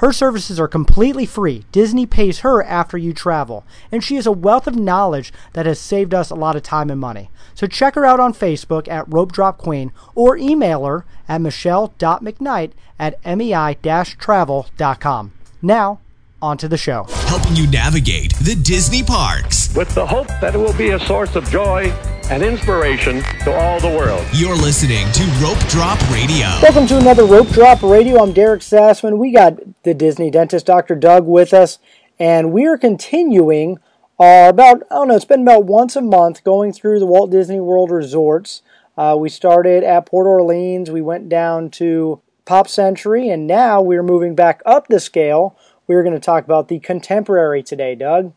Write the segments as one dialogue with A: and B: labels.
A: Her services are completely free. Disney pays her after you travel, and she has a wealth of knowledge that has saved us a lot of time and money. So check her out on Facebook at Rope Drop Queen or email her at michelle.mcknight at mei-travel.com. Now, on to the show.
B: Helping you navigate the Disney parks.
C: With the hope that it will be a source of joy and inspiration to all the world.
B: You're listening to Rope Drop Radio.
A: Welcome to another Rope Drop Radio. I'm Derek Sassman. We got the Disney dentist, Dr. Doug, with us, and we are continuing our about, I don't know, it's been about once a month going through the Walt Disney World resorts. Uh, we started at Port Orleans, we went down to Pop Century, and now we're moving back up the scale we're going to talk about the contemporary today, Doug.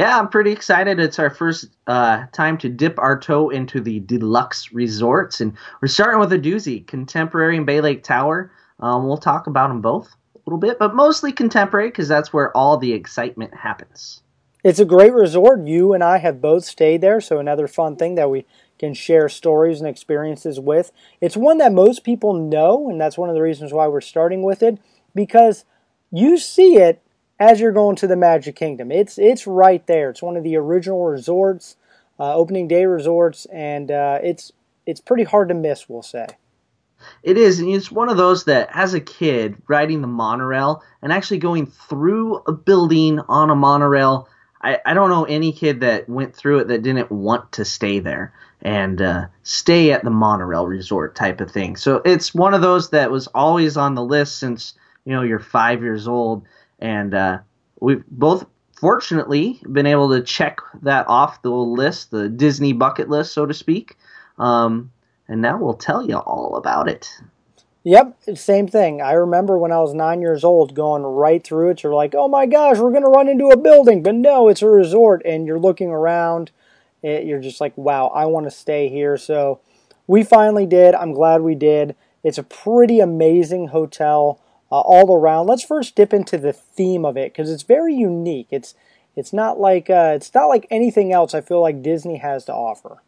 D: Yeah, I'm pretty excited. It's our first uh, time to dip our toe into the deluxe resorts, and we're starting with a doozy, Contemporary and Bay Lake Tower. Um, we'll talk about them both a little bit, but mostly Contemporary because that's where all the excitement happens.
A: It's a great resort. You and I have both stayed there, so another fun thing that we can share stories and experiences with. It's one that most people know, and that's one of the reasons why we're starting with it because you see it as you're going to the Magic Kingdom. It's it's right there. It's one of the original resorts, uh, opening day resorts, and uh, it's it's pretty hard to miss. We'll say.
D: It is, and it's one of those that, as a kid, riding the monorail and actually going through a building on a monorail. I, I don't know any kid that went through it that didn't want to stay there and uh, stay at the monorail resort type of thing. So it's one of those that was always on the list since you know you're five years old, and uh, we've both fortunately been able to check that off the list, the Disney bucket list, so to speak. Um, and now we'll tell you all about it.
A: Yep, same thing. I remember when I was nine years old going right through it. You're like, oh my gosh, we're going to run into a building. But no, it's a resort. And you're looking around. It, you're just like, wow, I want to stay here. So we finally did. I'm glad we did. It's a pretty amazing hotel uh, all around. Let's first dip into the theme of it because it's very unique. It's it's not like uh, it's not like anything else. I feel like Disney has to offer.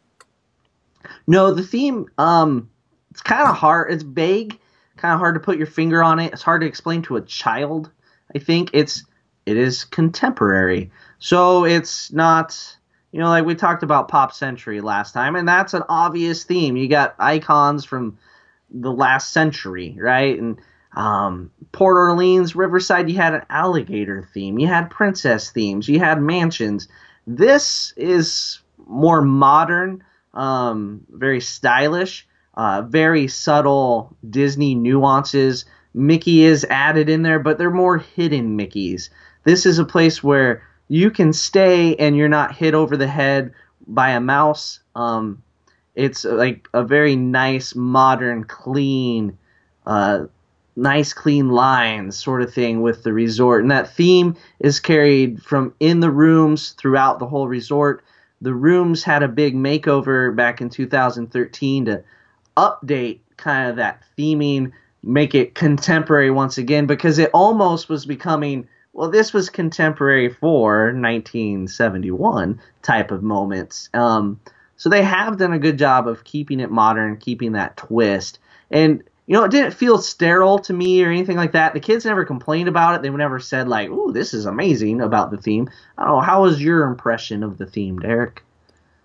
D: No, the theme um, it's kind of hard. It's vague, kind of hard to put your finger on it. It's hard to explain to a child. I think it's it is contemporary, so it's not you know like we talked about Pop Century last time, and that's an obvious theme. You got icons from the last century, right? And um, Port Orleans, Riverside, you had an alligator theme, you had princess themes, you had mansions. This is more modern, um, very stylish, uh, very subtle Disney nuances. Mickey is added in there, but they're more hidden Mickeys. This is a place where you can stay and you're not hit over the head by a mouse. Um, it's like a very nice, modern, clean, uh, nice clean lines sort of thing with the resort. And that theme is carried from in the rooms throughout the whole resort. The rooms had a big makeover back in 2013 to update kind of that theming make it contemporary once again because it almost was becoming well this was contemporary for 1971 type of moments. Um, so they have done a good job of keeping it modern keeping that twist. And you know, it didn't feel sterile to me or anything like that. The kids never complained about it. They never said like, "Ooh, this is amazing" about the theme. I don't know. How was your impression of the theme, Derek?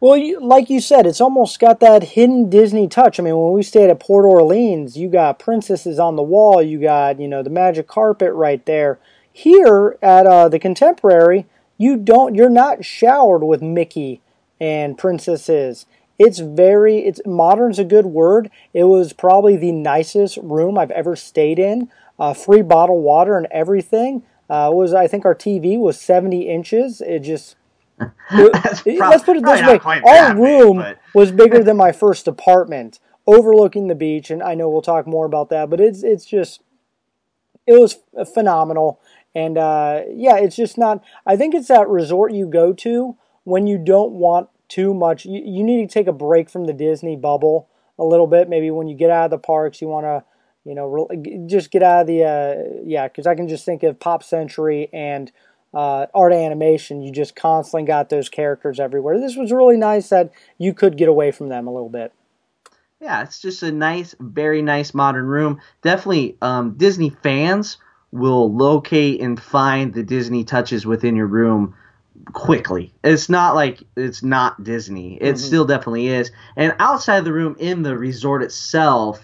A: Well, you, like you said, it's almost got that hidden Disney touch. I mean, when we stayed at Port Orleans, you got princesses on the wall. You got you know the magic carpet right there. Here at uh, the Contemporary, you don't. You're not showered with Mickey and princesses. It's very it's modern's a good word. It was probably the nicest room I've ever stayed in. Uh, free bottled water and everything. Uh, was I think our TV was 70 inches. It just it,
D: probably,
A: let's put it this way: our room big, was bigger than my first apartment, overlooking the beach. And I know we'll talk more about that, but it's it's just it was phenomenal. And uh, yeah, it's just not. I think it's that resort you go to when you don't want too much. You, you need to take a break from the Disney bubble a little bit. Maybe when you get out of the parks, you want to, you know, just get out of the uh, yeah, because I can just think of Pop Century and uh, art animation. You just constantly got those characters everywhere. This was really nice that you could get away from them a little bit.
D: Yeah, it's just a nice, very nice modern room. Definitely, um, Disney fans will locate and find the Disney touches within your room quickly. It's not like it's not Disney. It mm-hmm. still definitely is. And outside the room in the resort itself,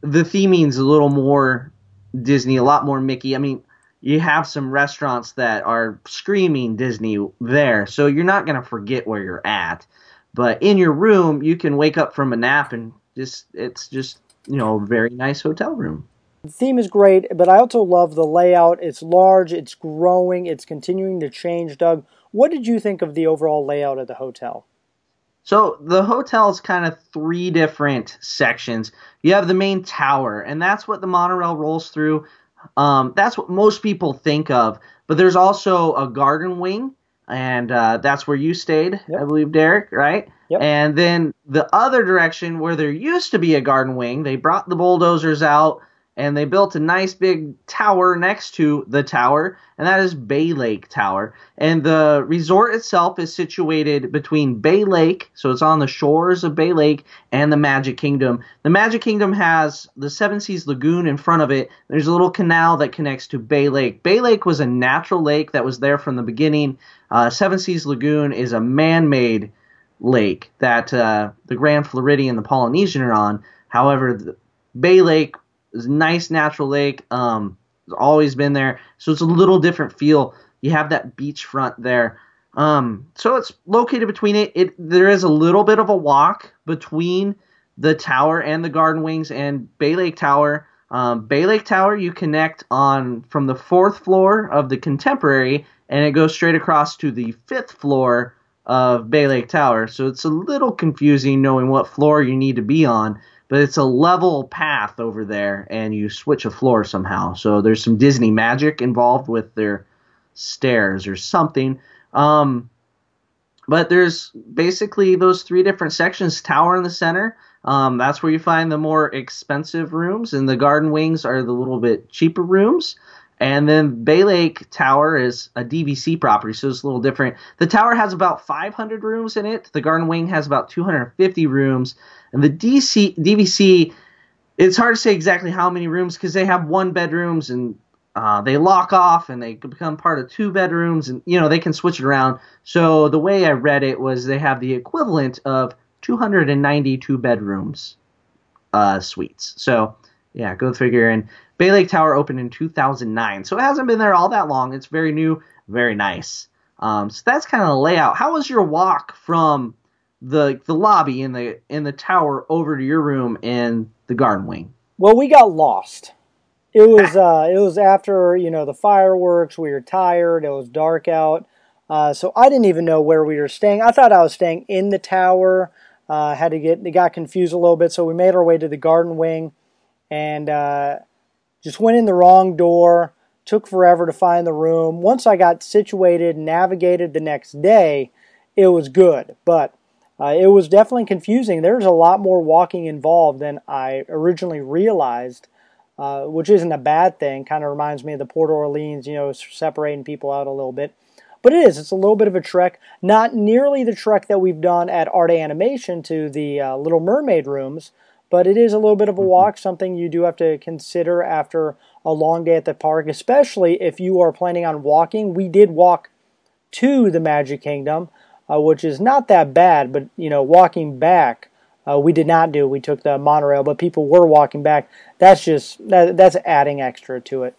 D: the theming's a little more Disney, a lot more Mickey. I mean, you have some restaurants that are screaming Disney there, so you're not going to forget where you're at. But in your room, you can wake up from a nap and just it's just, you know, a very nice hotel room.
A: The theme is great, but I also love the layout. It's large, it's growing, it's continuing to change, Doug. What did you think of the overall layout of the hotel?
D: So the hotel is kind of three different sections. You have the main tower, and that's what the monorail rolls through. Um, that's what most people think of. But there's also a garden wing, and uh, that's where you stayed, yep. I believe, Derek, right? Yep. And then the other direction where there used to be a garden wing, they brought the bulldozers out and they built a nice big tower next to the tower, and that is Bay Lake Tower. And the resort itself is situated between Bay Lake, so it's on the shores of Bay Lake, and the Magic Kingdom. The Magic Kingdom has the Seven Seas Lagoon in front of it. There's a little canal that connects to Bay Lake. Bay Lake was a natural lake that was there from the beginning. Uh, Seven Seas Lagoon is a man made lake that uh, the Grand Floridian, the Polynesian, are on. However, Bay Lake it's a nice natural lake. Um, it's always been there, so it's a little different feel. You have that beachfront there. Um, so it's located between it. It there is a little bit of a walk between the tower and the garden wings and Bay Lake Tower. Um, Bay Lake Tower you connect on from the fourth floor of the Contemporary, and it goes straight across to the fifth floor of Bay Lake Tower. So it's a little confusing knowing what floor you need to be on but it's a level path over there, and you switch a floor somehow. So there's some Disney magic involved with their stairs or something. Um, but there's basically those three different sections tower in the center. Um, that's where you find the more expensive rooms, and the garden wings are the little bit cheaper rooms. And then Bay Lake Tower is a DVC property, so it's a little different. The tower has about 500 rooms in it. The Garden Wing has about 250 rooms, and the DC DVC, it's hard to say exactly how many rooms because they have one bedrooms and uh, they lock off and they become part of two bedrooms, and you know they can switch it around. So the way I read it was they have the equivalent of 292 bedrooms, uh, suites. So yeah, go figure. And Bay Lake Tower opened in 2009, so it hasn't been there all that long. It's very new, very nice. Um, so that's kind of the layout. How was your walk from the the lobby in the in the tower over to your room in the garden wing?
A: Well, we got lost. It was uh, it was after you know the fireworks. We were tired. It was dark out, uh, so I didn't even know where we were staying. I thought I was staying in the tower. Uh, had to get got confused a little bit, so we made our way to the garden wing, and uh, just went in the wrong door, took forever to find the room. Once I got situated, navigated the next day, it was good. But uh, it was definitely confusing. There's a lot more walking involved than I originally realized, uh, which isn't a bad thing. Kind of reminds me of the Port Orleans, you know, separating people out a little bit. But it is. It's a little bit of a trek. Not nearly the trek that we've done at Art Animation to the uh, Little Mermaid rooms, but it is a little bit of a mm-hmm. walk, something you do have to consider after a long day at the park, especially if you are planning on walking. We did walk to the Magic Kingdom, uh, which is not that bad, but you know, walking back, uh, we did not do. We took the monorail, but people were walking back. That's just that, that's adding extra to it.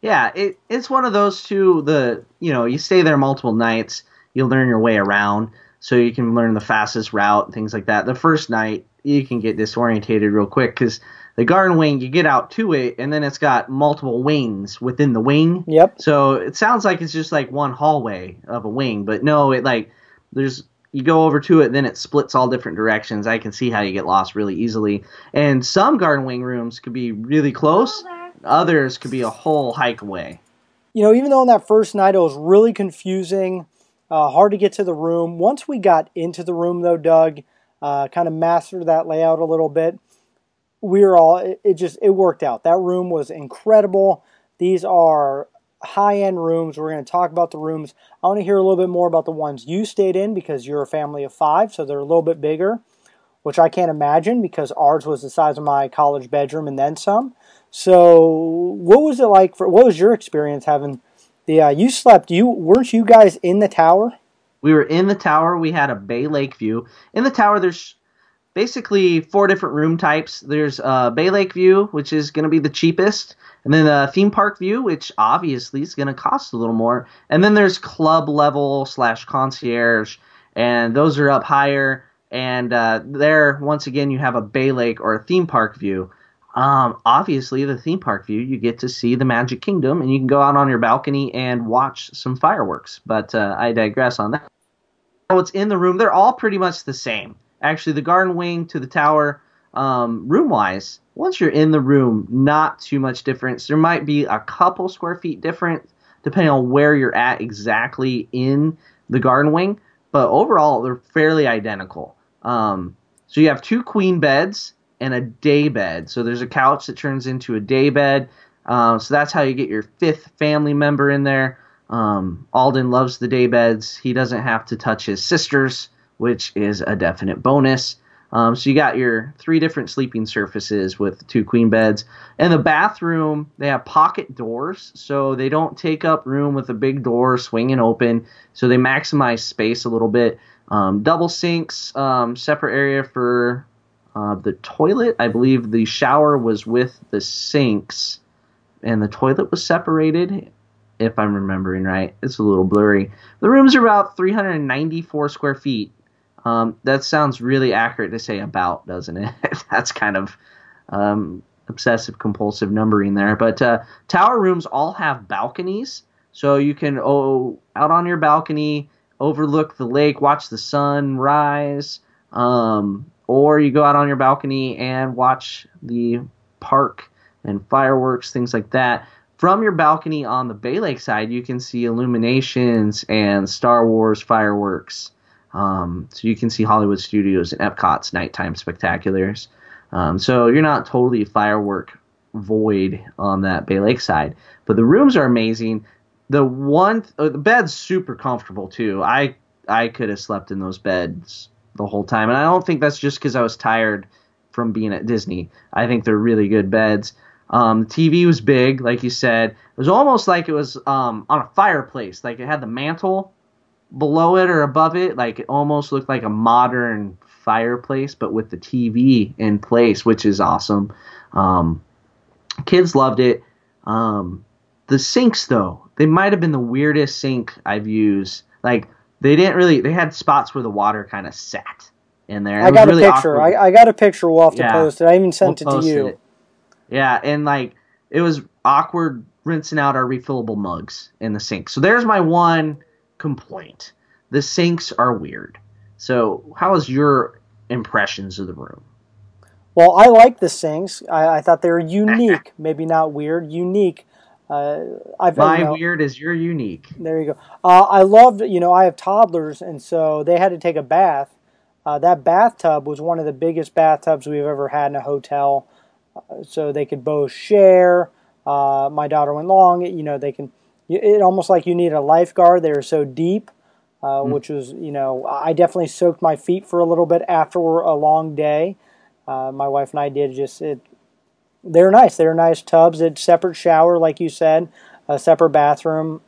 D: Yeah, it, it's one of those two. The you know, you stay there multiple nights, you learn your way around, so you can learn the fastest route and things like that. The first night, you can get disorientated real quick because the garden wing you get out to it and then it's got multiple wings within the wing.
A: Yep.
D: So it sounds like it's just like one hallway of a wing but no it like there's you go over to it then it splits all different directions. I can see how you get lost really easily. And some garden wing rooms could be really close. Others could be a whole hike away.
A: You know even though on that first night it was really confusing uh, hard to get to the room once we got into the room though doug uh, kind of master that layout a little bit. we were all it, it just it worked out. That room was incredible. These are high end rooms. We're going to talk about the rooms. I want to hear a little bit more about the ones you stayed in because you're a family of five, so they're a little bit bigger, which I can't imagine because ours was the size of my college bedroom and then some. So, what was it like for? What was your experience having the? Uh, you slept. You weren't you guys in the tower?
D: We were in the tower. We had a Bay Lake view. In the tower, there's basically four different room types. There's a Bay Lake view, which is going to be the cheapest, and then a theme park view, which obviously is going to cost a little more, and then there's club level slash concierge, and those are up higher. And uh, there, once again, you have a Bay Lake or a theme park view. Um, obviously, the theme park view, you get to see the Magic Kingdom, and you can go out on your balcony and watch some fireworks. But uh, I digress on that. What's in the room? They're all pretty much the same. Actually, the garden wing to the tower, um, room wise, once you're in the room, not too much difference. There might be a couple square feet different depending on where you're at exactly in the garden wing, but overall, they're fairly identical. Um, so you have two queen beds and a day bed. So there's a couch that turns into a day bed. Um, so that's how you get your fifth family member in there. Um, Alden loves the day beds. He doesn't have to touch his sisters, which is a definite bonus. Um, so you got your three different sleeping surfaces with two queen beds. And the bathroom, they have pocket doors, so they don't take up room with a big door swinging open. So they maximize space a little bit. Um, double sinks, um, separate area for uh, the toilet. I believe the shower was with the sinks, and the toilet was separated. If I'm remembering right, it's a little blurry. The rooms are about 394 square feet. Um, that sounds really accurate to say about, doesn't it? That's kind of um, obsessive compulsive numbering there. But uh, tower rooms all have balconies, so you can oh out on your balcony, overlook the lake, watch the sun rise, um, or you go out on your balcony and watch the park and fireworks, things like that. From your balcony on the Bay Lake side, you can see illuminations and Star Wars fireworks. Um, so you can see Hollywood Studios and Epcot's nighttime spectaculars. Um, so you're not totally firework void on that Bay Lake side, but the rooms are amazing. The one, uh, the bed's super comfortable too. I I could have slept in those beds the whole time, and I don't think that's just because I was tired from being at Disney. I think they're really good beds. Um, the TV was big, like you said. It was almost like it was um, on a fireplace. Like it had the mantle below it or above it. Like it almost looked like a modern fireplace, but with the TV in place, which is awesome. Um, kids loved it. Um, the sinks, though, they might have been the weirdest sink I've used. Like they didn't really. They had spots where the water kind of sat in there.
A: I got really a picture. I, I, got a picture. We'll have to yeah, post it. I even sent we'll it to you. It.
D: Yeah, and like it was awkward rinsing out our refillable mugs in the sink. So there's my one complaint. The sinks are weird. So how was your impressions of the room?
A: Well, I like the sinks. I, I thought they were unique. Maybe not weird, unique. Uh,
D: I've, My you know, weird is your unique.
A: There you go. Uh, I loved, you know, I have toddlers, and so they had to take a bath. Uh, that bathtub was one of the biggest bathtubs we've ever had in a hotel. Uh, so they could both share. Uh, my daughter went long. You know, they can. It almost like you need a lifeguard. They were so deep, mm. which was, you know, I definitely soaked my feet for a little bit after a long day. my wife and I did just it they're nice. They're nice tubs. It's separate shower, like you said, a separate bathroom.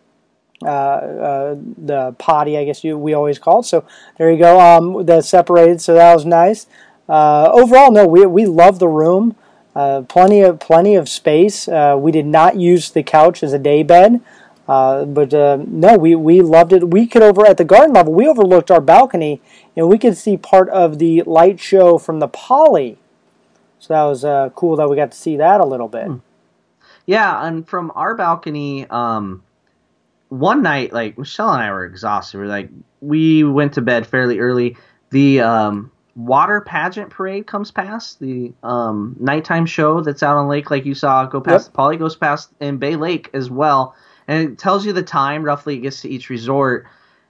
A: Uh, uh, the potty, I guess you we always call it. So there you go. Um, that's separated, so that was nice. Uh, overall, no, we we love the room. Uh, plenty of plenty of space. Uh, we did not use the couch as a day bed, uh, but no, we we loved it. We could over at the garden level. We overlooked our balcony, and we could see part of the light show from the Poly so that was uh, cool that we got to see that a little bit. Hmm.
D: Yeah, and from our balcony, um, one night, like Michelle and I were exhausted. We are like, we went to bed fairly early. The um, water pageant parade comes past the um, nighttime show that's out on lake, like you saw go past yep. the Poly, goes past in Bay Lake as well, and it tells you the time roughly it gets to each resort.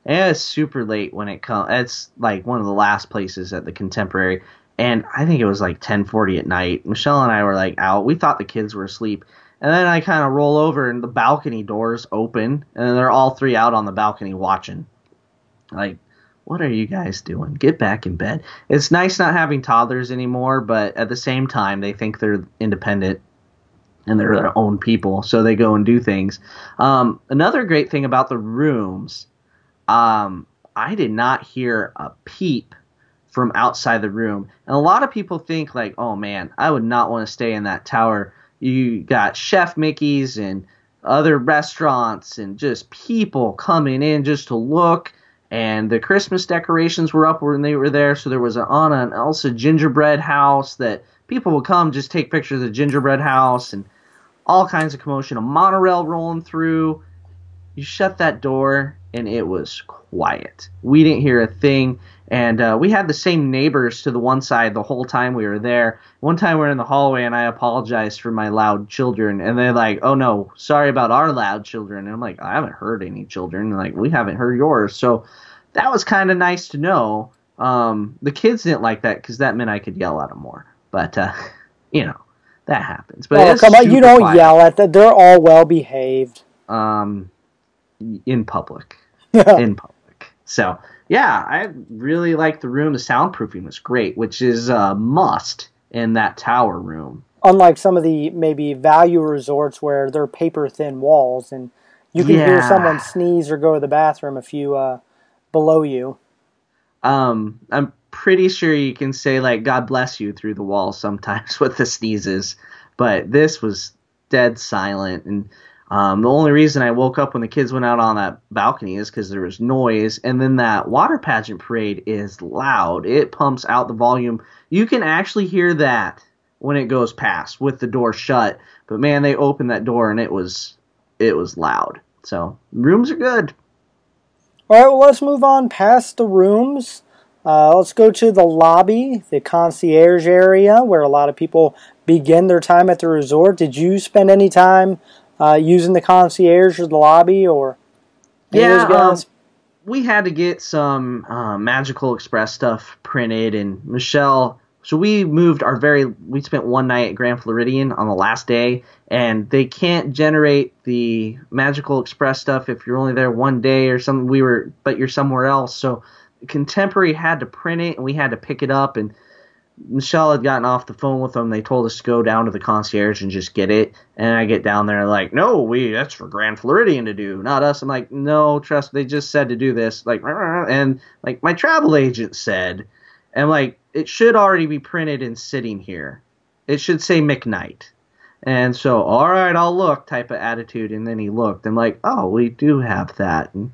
D: And it's super late when it comes. It's like one of the last places at the Contemporary and I think it was like 10:40 at night. Michelle and I were like out. We thought the kids were asleep. And then I kind of roll over and the balcony doors open and they're all three out on the balcony watching. Like, what are you guys doing? Get back in bed. It's nice not having toddlers anymore, but at the same time, they think they're independent and they're their own people, so they go and do things. Um, another great thing about the rooms, um, I did not hear a peep from outside the room. And a lot of people think like, "Oh man, I would not want to stay in that tower." You got Chef Mickey's and other restaurants and just people coming in just to look. And the Christmas decorations were up when they were there, so there was an Anna and Elsa gingerbread house that people would come just take pictures of the gingerbread house and all kinds of commotion. A monorail rolling through. You shut that door and it was quiet. We didn't hear a thing. And uh, we had the same neighbors to the one side the whole time we were there. One time we are in the hallway and I apologized for my loud children. And they're like, oh no, sorry about our loud children. And I'm like, I haven't heard any children. Like, we haven't heard yours. So that was kind of nice to know. Um, the kids didn't like that because that meant I could yell at them more. But, uh, you know, that happens. But
A: oh, come on, you don't
D: quiet,
A: yell at them. They're all well behaved.
D: Um, in public. in public. So yeah, I really like the room. The soundproofing was great, which is a must in that tower room.
A: Unlike some of the maybe value resorts where they're paper thin walls and you can hear someone sneeze or go to the bathroom a few uh, below you.
D: Um, I'm pretty sure you can say like "God bless you" through the walls sometimes with the sneezes, but this was dead silent. And um, the only reason I woke up when the kids went out on that balcony is because there was noise. And then that water pageant parade is loud. It pumps out the volume. You can actually hear that when it goes past with the door shut. But man, they opened that door and it was it was loud. So rooms are good.
A: All right, well, let's move on past the rooms. Uh, let's go to the lobby, the concierge area, where a lot of people begin their time at the resort. Did you spend any time uh, using the concierge or the lobby or
D: Yeah, um, we had to get some uh, Magical Express stuff printed, and Michelle. So we moved our very. We spent one night at Grand Floridian on the last day, and they can't generate the Magical Express stuff if you're only there one day or something. We were, but you're somewhere else. So Contemporary had to print it, and we had to pick it up. And Michelle had gotten off the phone with them. They told us to go down to the concierge and just get it. And I get down there like, no, we that's for Grand Floridian to do, not us. I'm like, no, trust. They just said to do this. Like, and like my travel agent said, and like it should already be printed and sitting here. It should say McKnight. And so, all right, I'll look type of attitude. And then he looked and like, oh, we do have that. And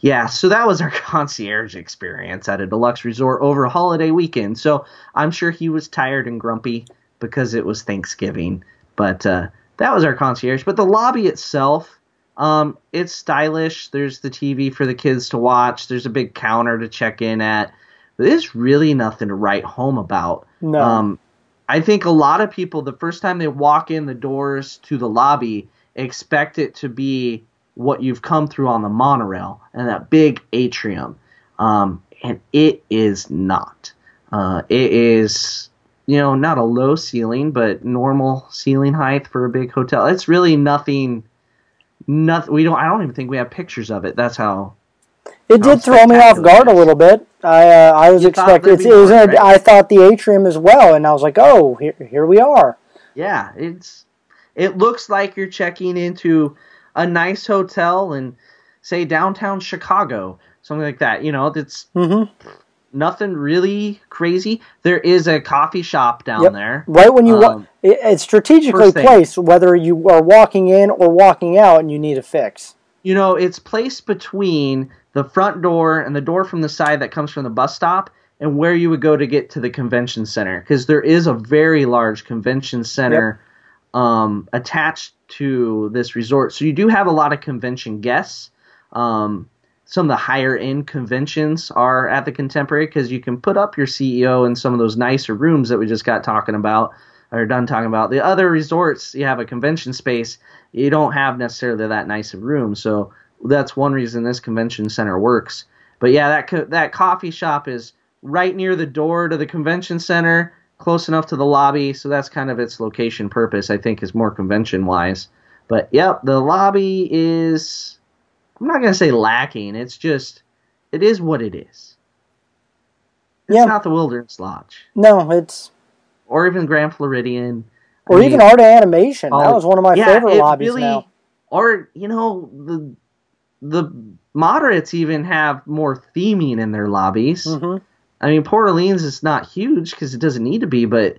D: yeah, so that was our concierge experience at a deluxe resort over a holiday weekend. So I'm sure he was tired and grumpy because it was Thanksgiving. But uh, that was our concierge. But the lobby itself, um, it's stylish. There's the TV for the kids to watch. There's a big counter to check in at. There's really nothing to write home about.
A: No.
D: Um, I think a lot of people, the first time they walk in the doors to the lobby, expect it to be what you've come through on the monorail and that big atrium. Um, and it is not. Uh, it is, you know, not a low ceiling, but normal ceiling height for a big hotel. It's really nothing. Nothing. We don't. I don't even think we have pictures of it. That's how.
A: It
D: how
A: did throw me off guard a little bit. I uh, I was expecting it, was a-
D: right?
A: I thought the atrium as well, and I was like, oh, here here we are.
D: Yeah, it's it looks like you're checking into a nice hotel in say downtown Chicago, something like that. You know, it's
A: Mhm.
D: nothing really crazy. There is a coffee shop down
A: Yep.
D: there.
A: Right when you
D: Um,
A: it, it's strategically placed, whether you are walking in or walking out, and you need a fix.
D: You know, it's placed between the front door and the door from the side that comes from the bus stop and where you would go to get to the convention center because there is a very large convention center um, attached to this resort. So you do have a lot of convention guests. Um, some of the higher end conventions are at the Contemporary because you can put up your CEO in some of those nicer rooms that we just got talking about or done talking about. The other resorts, you have a convention space, you don't have necessarily that nice of room. So that's one reason this convention center works. But yeah, that co- that coffee shop is right near the door to the convention center, close enough to the lobby. So that's kind of its location purpose. I think is more convention wise. But yep, the lobby is. I'm not gonna say lacking. It's just, it is what it is. It's
A: Yeah.
D: not the Wilderness Lodge
A: No, it's
D: or even Grand Floridian. I
A: or
D: mean,
A: even Art Animation. that was one of my
D: yeah,
A: favorite
D: it
A: lobbies
D: really-
A: now.
D: Or you know the the moderates even have more theming in their lobbies.
A: hmm
D: I mean, Port Orleans is not huge because it doesn't need to be, but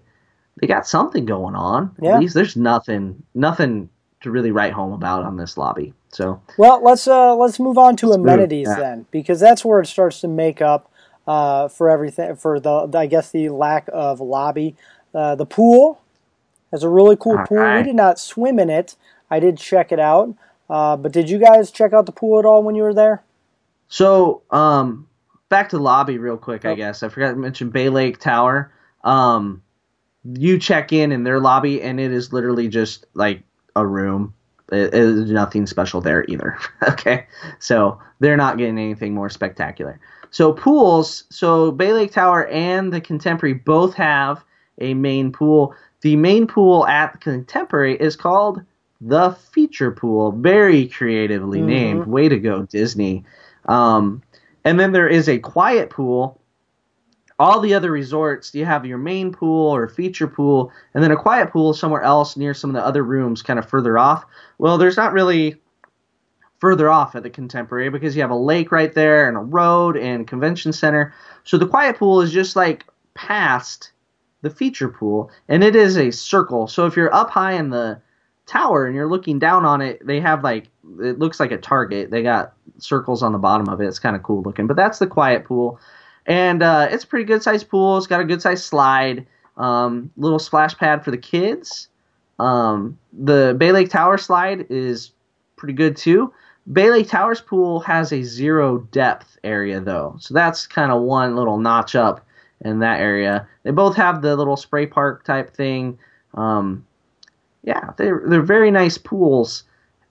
D: they got something going on.
A: Yeah.
D: At least there's nothing nothing to really write home about on this lobby. So
A: Well, let's uh, let's move on to
D: Let's
A: amenities then, because that's where it starts to make up uh, for everything for the I guess the lack of lobby. Uh, the pool has a really cool
D: All
A: pool. We did not swim in it. I did check it out. Uh, but did you guys check out the pool at all when you were there?
D: So, um, back to lobby real quick. I
A: Oh.
D: guess I forgot to mention Bay Lake Tower. Um, you check in in their lobby, and it is literally just like a room. It, it is nothing special there either. okay, so they're not getting anything more spectacular. So pools. So Bay Lake Tower and the Contemporary both have a main pool. The main pool at the Contemporary is called the Feature Pool. Very creatively named. Way to go, Disney. Um, and then there is a quiet pool. All the other resorts, you have your main pool or feature pool, and then a quiet pool somewhere else near some of the other rooms, kind of further off. Well, there's not really further off at the Contemporary because you have a lake right there and a road and convention center. So the quiet pool is just like past the feature pool, and it is a circle. So if you're up high in the tower and you're looking down on it, they have like it looks like a target. They got circles on the bottom of it. It's kind of cool looking. But that's the quiet pool, and uh, it's a pretty good sized pool. It's got a good sized slide, um, little splash pad for the kids. Um, the Bay Lake Tower slide is pretty good too. Bay Lake Towers pool has a zero depth area though, so that's kind of one little notch up in that area. They both have the little spray park type thing. Um, yeah, they're they're very nice pools.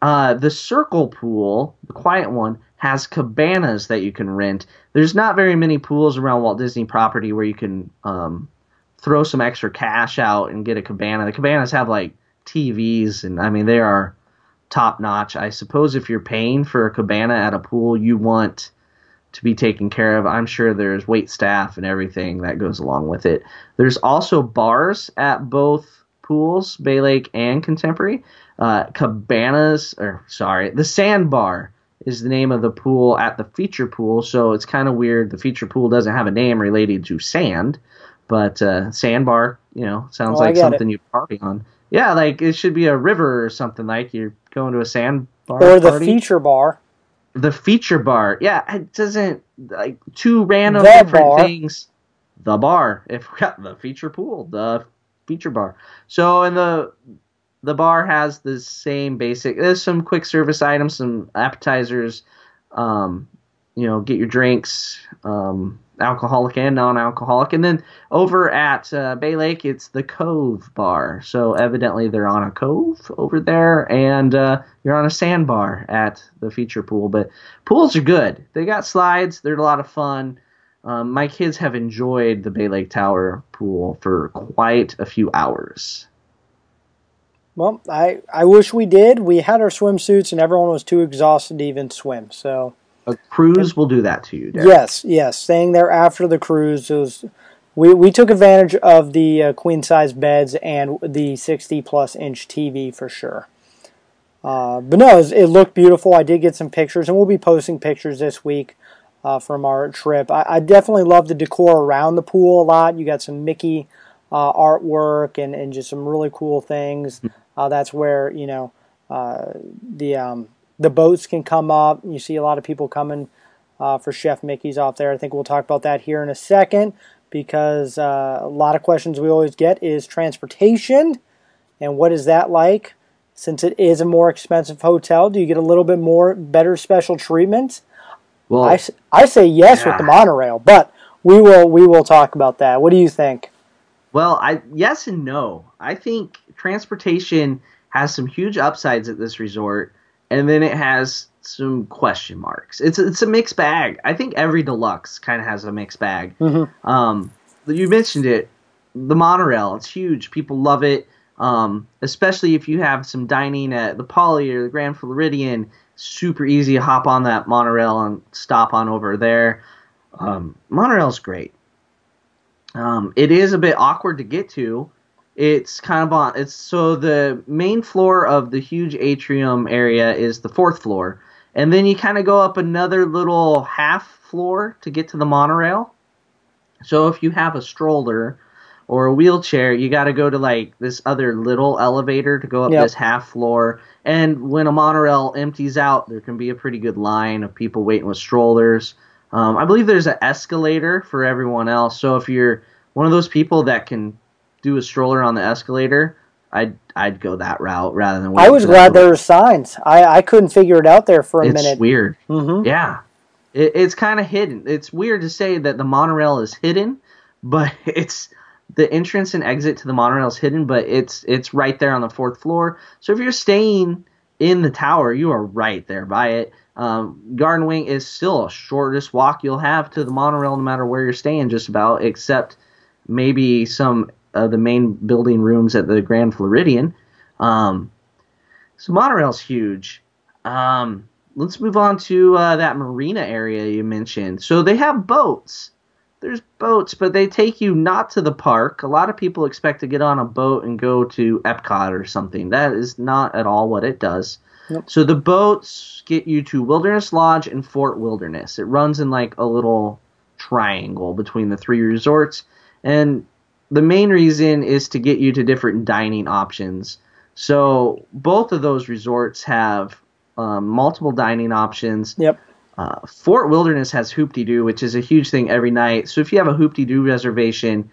D: Uh, the circle pool, the quiet one, has cabanas that you can rent. There's not very many pools around Walt Disney property where you can um, throw some extra cash out and get a cabana. The cabanas have like TVs, and I mean they are top notch. I suppose if you're paying for a cabana at a pool, you want to be taken care of. I'm sure there's wait staff and everything that goes along with it. There's also bars at both pools, Bay Lake and Contemporary. Uh, cabanas, or sorry, the Sandbar is the name of the pool at the feature pool. So it's kind of weird. The feature pool doesn't have a name related to sand, but uh, Sandbar, you know, sounds
A: Oh,
D: like something you party on. Yeah, like it should be a river or something. Like you're going to a sandbar
A: Or the
D: party.
A: feature bar?
D: The feature bar. Yeah, it doesn't like two random
A: The
D: different
A: bar.
D: things. The bar. If we got the feature pool, the feature bar. So in the the bar has the same basic. There's some quick service items, some appetizers. Um, you know, get your drinks, um, alcoholic and non-alcoholic, and then over at uh, Bay Lake, it's the Cove Bar. So evidently they're on a cove over there, and uh, you're on a sandbar at the feature pool. But pools are good. They got slides. They're a lot of fun. Um, my kids have enjoyed the Bay Lake Tower pool for quite a few hours.
A: Well, I, I wish we did. We had our swimsuits and everyone was too exhausted to even swim. So
D: A cruise will do that to you, Derek.
A: yes, yes, staying there after the cruise was. We, we took advantage of the uh, queen size beds and the 60 plus inch TV for sure. Uh, but no, it, it looked beautiful. I did get some pictures, and we'll be posting pictures this week uh, from our trip. I, I definitely love the decor around the pool a lot. You got some Mickey uh, artwork and, and just some really cool things. Uh, that's where you know uh, the um, the boats can come up. You see a lot of people coming uh, for Chef Mickey's off there. I think we'll talk about that here in a second because uh, a lot of questions we always get is transportation and what is that like? Since it is a more expensive hotel, do you get a little bit more better special treatment?
D: Well,
A: I, I say yes with the monorail, but we will we will talk about that. What do you think?
D: Well, I yes and no. I think transportation has some huge upsides at this resort, and then it has some question marks. It's it's a mixed bag. I think every deluxe kind of has a mixed bag. Um, you mentioned it, the monorail. It's huge. People love it. Um, especially if you have some dining at the Poly or the Grand Floridian. Super easy to hop on that monorail and stop on over there. Um, monorail's great. Um, it is a bit awkward to get to. It's kind of on. It's so the main floor of the huge atrium area is the fourth floor, and then you kind of go up another little half floor to get to the monorail. So if you have a stroller or a wheelchair, you got to go to like this other little elevator to go up
A: Yep.
D: this half floor. And when a monorail empties out, there can be a pretty good line of people waiting with strollers. Um, I believe there's an escalator for everyone else. So if you're one of those people that can do a stroller on the escalator, I'd I'd go that route rather than.
A: I was glad there were signs. I, I couldn't figure it out there for a
D: it's
A: minute.
D: weird.
A: Mhm.
D: Yeah, it, it's kind of hidden. It's weird to say that the monorail is hidden, but it's the entrance and exit to the monorail is hidden, but it's it's right there on the fourth floor. So if you're staying in the tower, you are right there by it. Um, Garden Wing is still a shortest walk you'll have to the monorail, no matter where you're staying, just about, except maybe some of the main building rooms at the Grand Floridian. Um, so monorail's huge. Um, let's move on to uh, that marina area you mentioned. So they have boats. There's boats, but they take you not to the park. A lot of people expect to get on a boat and go to Epcot or something. That is not at all what it does. So the boats get you to Wilderness Lodge and Fort Wilderness. It runs in like a little triangle between the three resorts, and the main reason is to get you to different dining options. So both of those resorts have um, multiple dining options.
A: Yep.
D: Uh, Fort Wilderness has Hoop-Dee-Doo, which is a huge thing every night. So if you have a Hoop-Dee-Doo reservation,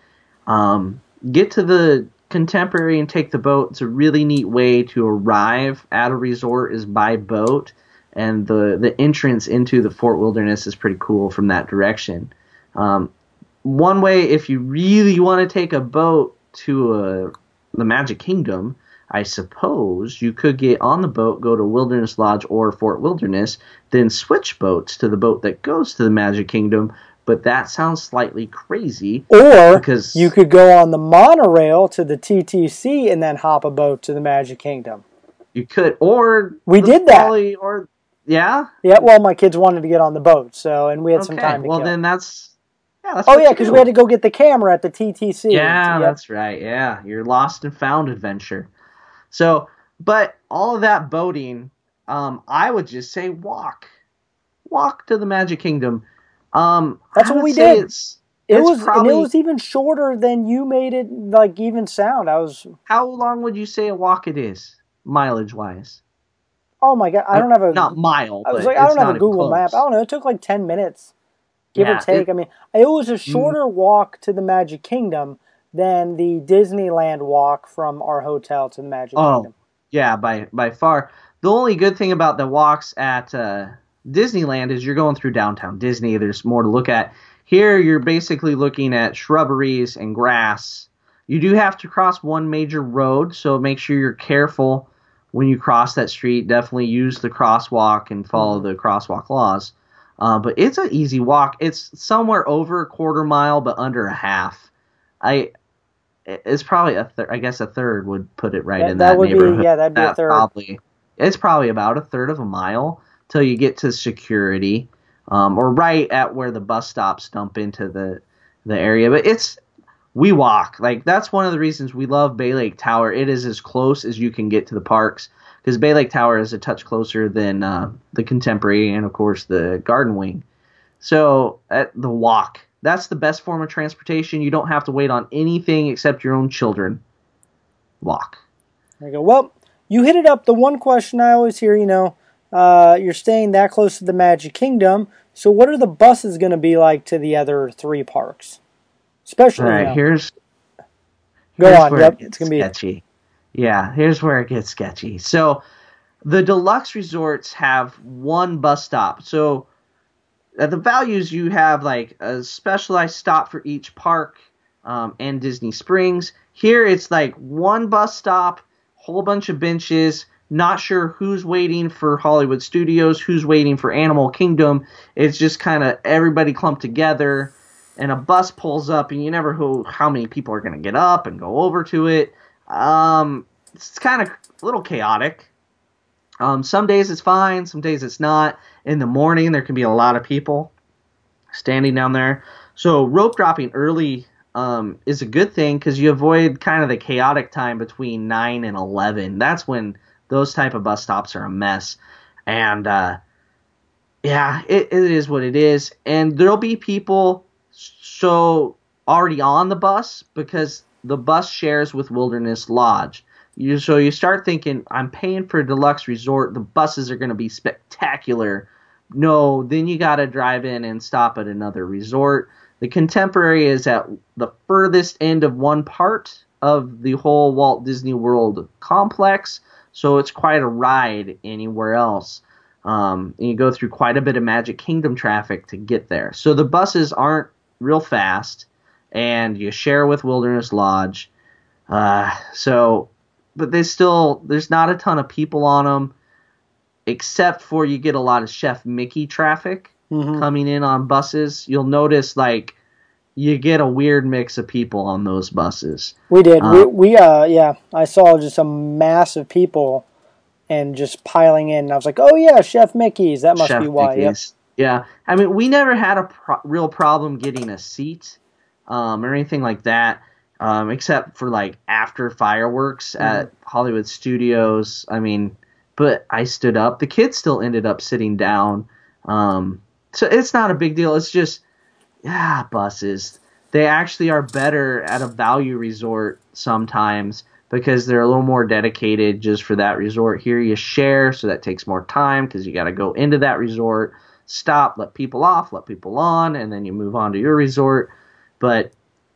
D: um, get to the Contemporary and take the boat. It's a really neat way to arrive at a resort is by boat, and the the entrance into the Fort Wilderness is pretty cool from that direction. Um, one way, if you really want to take a boat to a, the Magic Kingdom, I suppose you could get on the boat, go to Wilderness Lodge or Fort Wilderness, then switch boats to the boat that goes to the Magic Kingdom. But that sounds slightly crazy.
A: Or
D: Because-
A: you could go on the monorail to the TTC and then hop a boat to the Magic Kingdom.
D: You could, or
A: We did that.
D: Or yeah.
A: Yeah, well, my kids wanted to get on the boat, so and we had some time to
D: Well,
A: kill.
D: then that's yeah.
A: Oh yeah, because we had to go get the camera at the TTC.
D: Yeah, that's right. Yeah, your lost and found adventure. So, but all of that boating, um, I would just say walk, walk to the Magic Kingdom. Um,
A: That's what we did.
D: It's,
A: It
D: it's
A: was
D: probably
A: it was even shorter than you made it like even sound. I was
D: how long would you say a walk it is, mileage wise?
A: oh my god, I don't have a
D: not mile.
A: I was like I don't have a Google map. I don't know. It took like ten minutes, give
D: Yeah,
A: or take.
D: it- Mm.
A: I mean, it was a shorter walk to the Magic Kingdom than the Disneyland walk from our hotel to the Magic
D: Oh,
A: Kingdom.
D: yeah, by by far. The only good thing about the walks at uh, Disneyland is you're going through downtown Disney. There's more to look at. Here, you're basically looking at shrubberies and grass. You do have to cross one major road, so make sure you're careful when you cross that street. Definitely use the crosswalk and follow the crosswalk laws. Uh, but it's an easy walk. It's somewhere over a quarter mile, but under a half. I it's probably a third. I guess a third would put it right
A: That-
D: in
A: that
D: that,
A: would be-
D: neighborhood.
A: yeah, that'd be a third.
D: Probably it's probably about a third of a mile till you get to security, um, or right at where the bus stops dump into the the area. But it's we walk like that's one of the reasons we love Bay Lake Tower. It is as close as you can get to the parks because Bay Lake Tower is a touch closer than uh, the Contemporary and of course the Garden Wing. So at the walk, that's the best form of transportation. You don't have to wait on anything except your own children. Walk.
A: I go, well, you hit it up. The one question I always hear, you know, uh, you're staying that close to the Magic Kingdom, so what are the buses going to be like to the other three parks? Especially,
D: All
A: you know-
D: here's
A: go
D: here's
A: on. Yep,
D: it
A: it's going to be.
D: sketchy. Yeah, here's where it gets sketchy. So the deluxe resorts have one bus stop. So at the values you have like a specialized stop for each park um, and Disney Springs. Here it's like one bus stop, whole bunch of benches, not sure who's waiting for Hollywood Studios, who's waiting for Animal Kingdom. It's just kind of everybody clumped together, and a bus pulls up, and you never know how many people are going to get up and go over to it. Um, it's kind of a little chaotic. Um, some days it's fine, some days it's not. In the morning, there can be a lot of people standing down there. So rope dropping early um, is a good thing because you avoid kind of the chaotic time between nine and eleven. That's when those type of bus stops are a mess, and uh, yeah, it, it is what it is. And there'll be people so already on the bus because the bus shares with Wilderness Lodge. You, so you start thinking, I'm paying for a deluxe resort. The buses are going to be spectacular. No, then you got to drive in and stop at another resort. The Contemporary is at the furthest end of one part of the whole Walt Disney World complex, so it's quite a ride anywhere else. Um, and you go through quite a bit of Magic Kingdom traffic to get there. So the buses aren't real fast, and you share with Wilderness Lodge. Uh, so, but they still there's not a ton of people on them, except for you get a lot of Chef Mickey traffic
A: Mhm.
D: coming in on buses. You'll notice like you get a weird mix of people on those buses.
A: We did.
D: Uh,
A: we, we, uh, yeah, I saw just a mass of people and just piling in. And I was like, oh, yeah, Chef Mickey's. That must
D: Chef
A: be why. Yep.
D: Yeah, I mean, we never had a pro- real problem getting a seat um, or anything like that, um, except for like after fireworks
A: Mm-hmm.
D: at Hollywood Studios. I mean, but I stood up. The kids still ended up sitting down. Um, so it's not a big deal. It's just, yeah, buses. They actually are better at a value resort sometimes because they're a little more dedicated just for that resort. Here you share, so that takes more time because you got to go into that resort, stop, let people off, let people on, and then you move on to your resort. But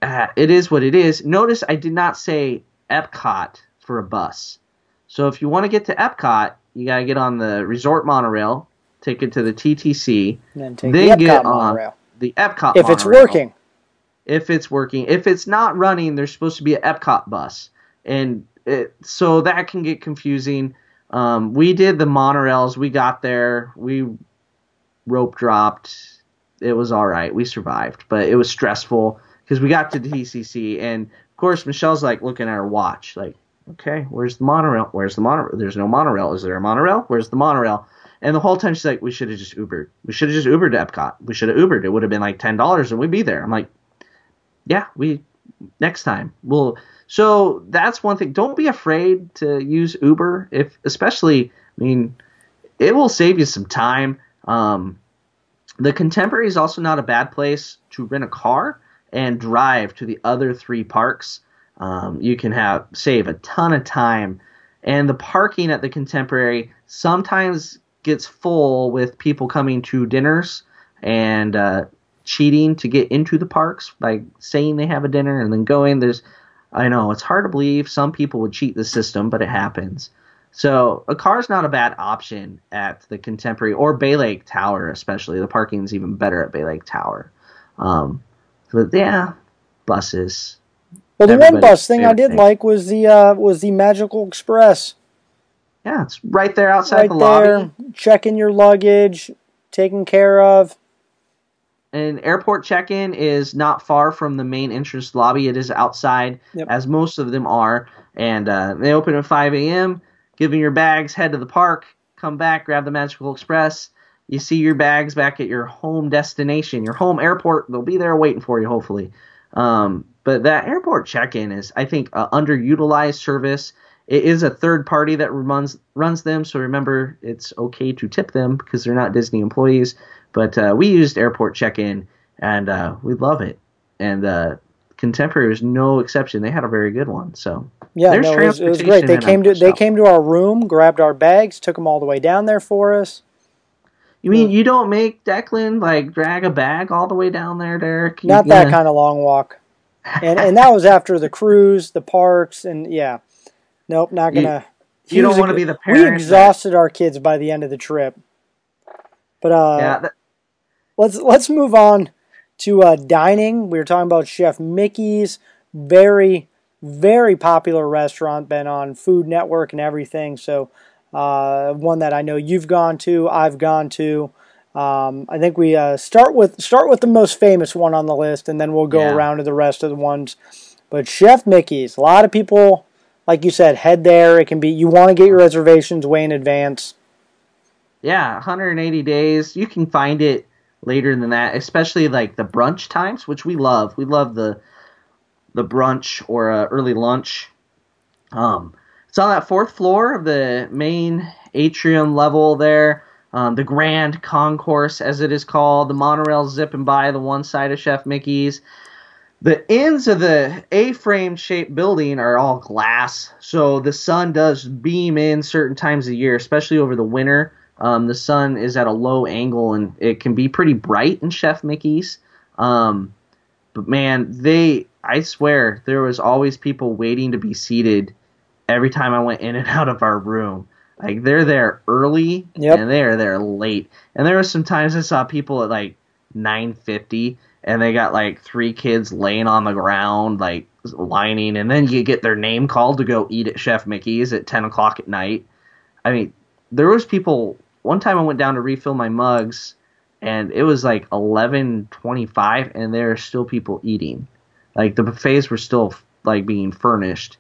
D: uh, it is what it is. Notice I did not say Epcot for a bus. So if you want to get to Epcot, you got to get on the resort monorail, take it to the TTC,
A: And then take
D: then
A: the
D: get
A: Epcot
D: on
A: monorail.
D: the Epcot
A: If it's working.
D: if it's working. If it's not running, there's supposed to be an Epcot bus, and it, so that can get confusing. Um, we did the monorails. We got there. We rope dropped. It was all right. We survived, but it was stressful because we got to the TTC, and of course Michelle's like looking at her watch, like, okay, where's the monorail? Where's the monorail? There's no monorail. Is there a monorail? Where's the monorail? And the whole time she's like, we should have just Ubered. We should have just Ubered to Epcot. We should have Ubered. It would have been like ten dollars, and we'd be there. I'm like, yeah, we next time we'll. So that's one thing. Don't be afraid to use Uber, if especially. I mean, it will save you some time. Um, the Contemporary is also not a bad place to rent a car and drive to the other three parks. Um, you can have save a ton of time, and the parking at the Contemporary sometimes gets full with people coming to dinners and uh, cheating to get into the parks by saying they have a dinner and then going. There's, I know it's hard to believe some people would cheat the system, but it happens. So a car is not a bad option at the Contemporary or Bay Lake Tower, especially. The parking's even better at Bay Lake Tower. Um, but yeah, buses.
A: Well, the one bus thing I did
D: thing.
A: like was the uh, was the Magical Express.
D: Yeah, it's right there outside
A: right
D: the
A: there,
D: lobby.
A: checking your luggage, taken care of.
D: And airport check-in is not far from the main entrance lobby. It is outside,
A: Yep.
D: as most of them are. And uh, they open at 5 a.m. Give them your bags, head to the park, come back, grab the Magical Express. You see your bags back at your home destination, your home airport. They'll be there waiting for you, hopefully. Um, but that airport check-in is, I think, an underutilized service. It is a third party that runs runs them, so remember it's okay to tip them because they're not Disney employees. But uh, we used airport check-in, and uh, we love it. And uh, Contemporary was no exception. They had a very good one. So
A: Yeah,
D: There's
A: no, it was, it was great. They came to they came to our room, grabbed our bags, took them all the way down there for us.
D: You mean you don't make Declan like drag a bag all the way down there, Derek? You-
A: Not that
D: yeah.
A: kind of long walk. And and that was after the cruise, the parks, and yeah, nope, not gonna.
D: you don't wanna be the
A: We
D: parent that-
A: exhausted our kids by the end of the trip. But uh,
D: Yeah, that,
A: let's let's move on to uh, dining. We were talking about Chef Mickey's, very very popular restaurant, been on Food Network and everything. So Uh, one that I know you've gone to, I've gone to. Um, I think we uh, start with start with the most famous one on the list, and then we'll go
D: Yeah.
A: around to the rest of the ones. But Chef Mickey's, a lot of people, like you said, head there. It can be you want to get your reservations way in advance.
D: Yeah, 180 days. You can find it later than that, especially like the brunch times, which we love. We love the the brunch or uh, early lunch. Um, it's on that fourth floor of the main atrium level there. Um, the Grand Concourse, as it is called, the monorail zipping by the one side of Chef Mickey's. The ends of the A-frame shaped building are all glass, so the sun does beam in certain times of year, especially over the winter. Um, the sun is at a low angle and it can be pretty bright in Chef Mickey's. Um, but man, they, I swear, there was always people waiting to be seated every time I went in and out of our room. Like they're there early
A: Yep.
D: and they're there late. And there was some times I saw people at like 9:50 and they got like three kids laying on the ground like lining and then you get their name called to go eat at Chef Mickey's at 10 o'clock at night. I mean, there was people. One time I went down to refill my mugs, and it was like eleven twenty-five, and there are still people eating. Like the buffets were still like being furnished,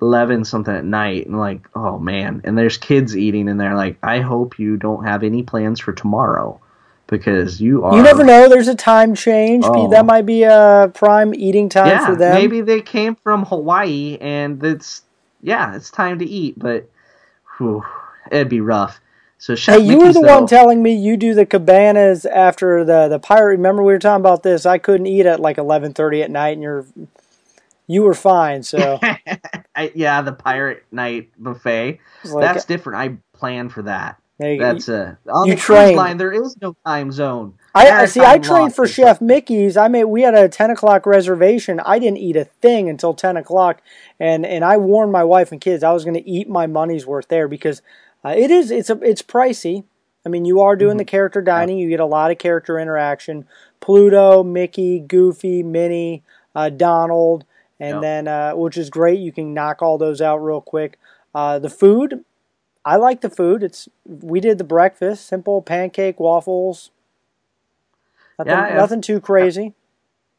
D: eleven something at night, and like, oh man, and there's kids eating, and they're like, I hope you don't have any plans for tomorrow, because you are.
A: You never know. There's a time change.
D: Oh.
A: That might be a prime eating time
D: Yeah,
A: for them.
D: maybe they came from Hawaii, and it's yeah, it's time to eat, but whew, it'd be rough. So
A: Hey, you were the
D: though-
A: one telling me you do the cabanas after the the pirate. Remember we were talking about this. I couldn't eat at like eleven thirty at night, and you're you were fine. So
D: I, yeah, the pirate night buffet.
A: like,
D: That's different. I planned for that.
A: there you-
D: That's uh, on
A: you
D: the
A: trained.
D: line. There is no time zone.
A: I, I see. I trained for Chef Mickey's. I made. We had a ten o'clock reservation. I didn't eat a thing until ten o'clock, and and I warned my wife and kids I was going to eat my money's worth there because uh, it is. It's a. It's pricey. I mean, you are doing
D: Mm-hmm.
A: the character dining. You get a lot of character interaction. Pluto, Mickey, Goofy, Minnie, uh, Donald, and
D: Yep.
A: then uh, which is great. You can knock all those out real quick. Uh, the food, I like the food. It's we did the breakfast, simple pancake, waffles. Nothing,
D: Yeah,
A: nothing too crazy.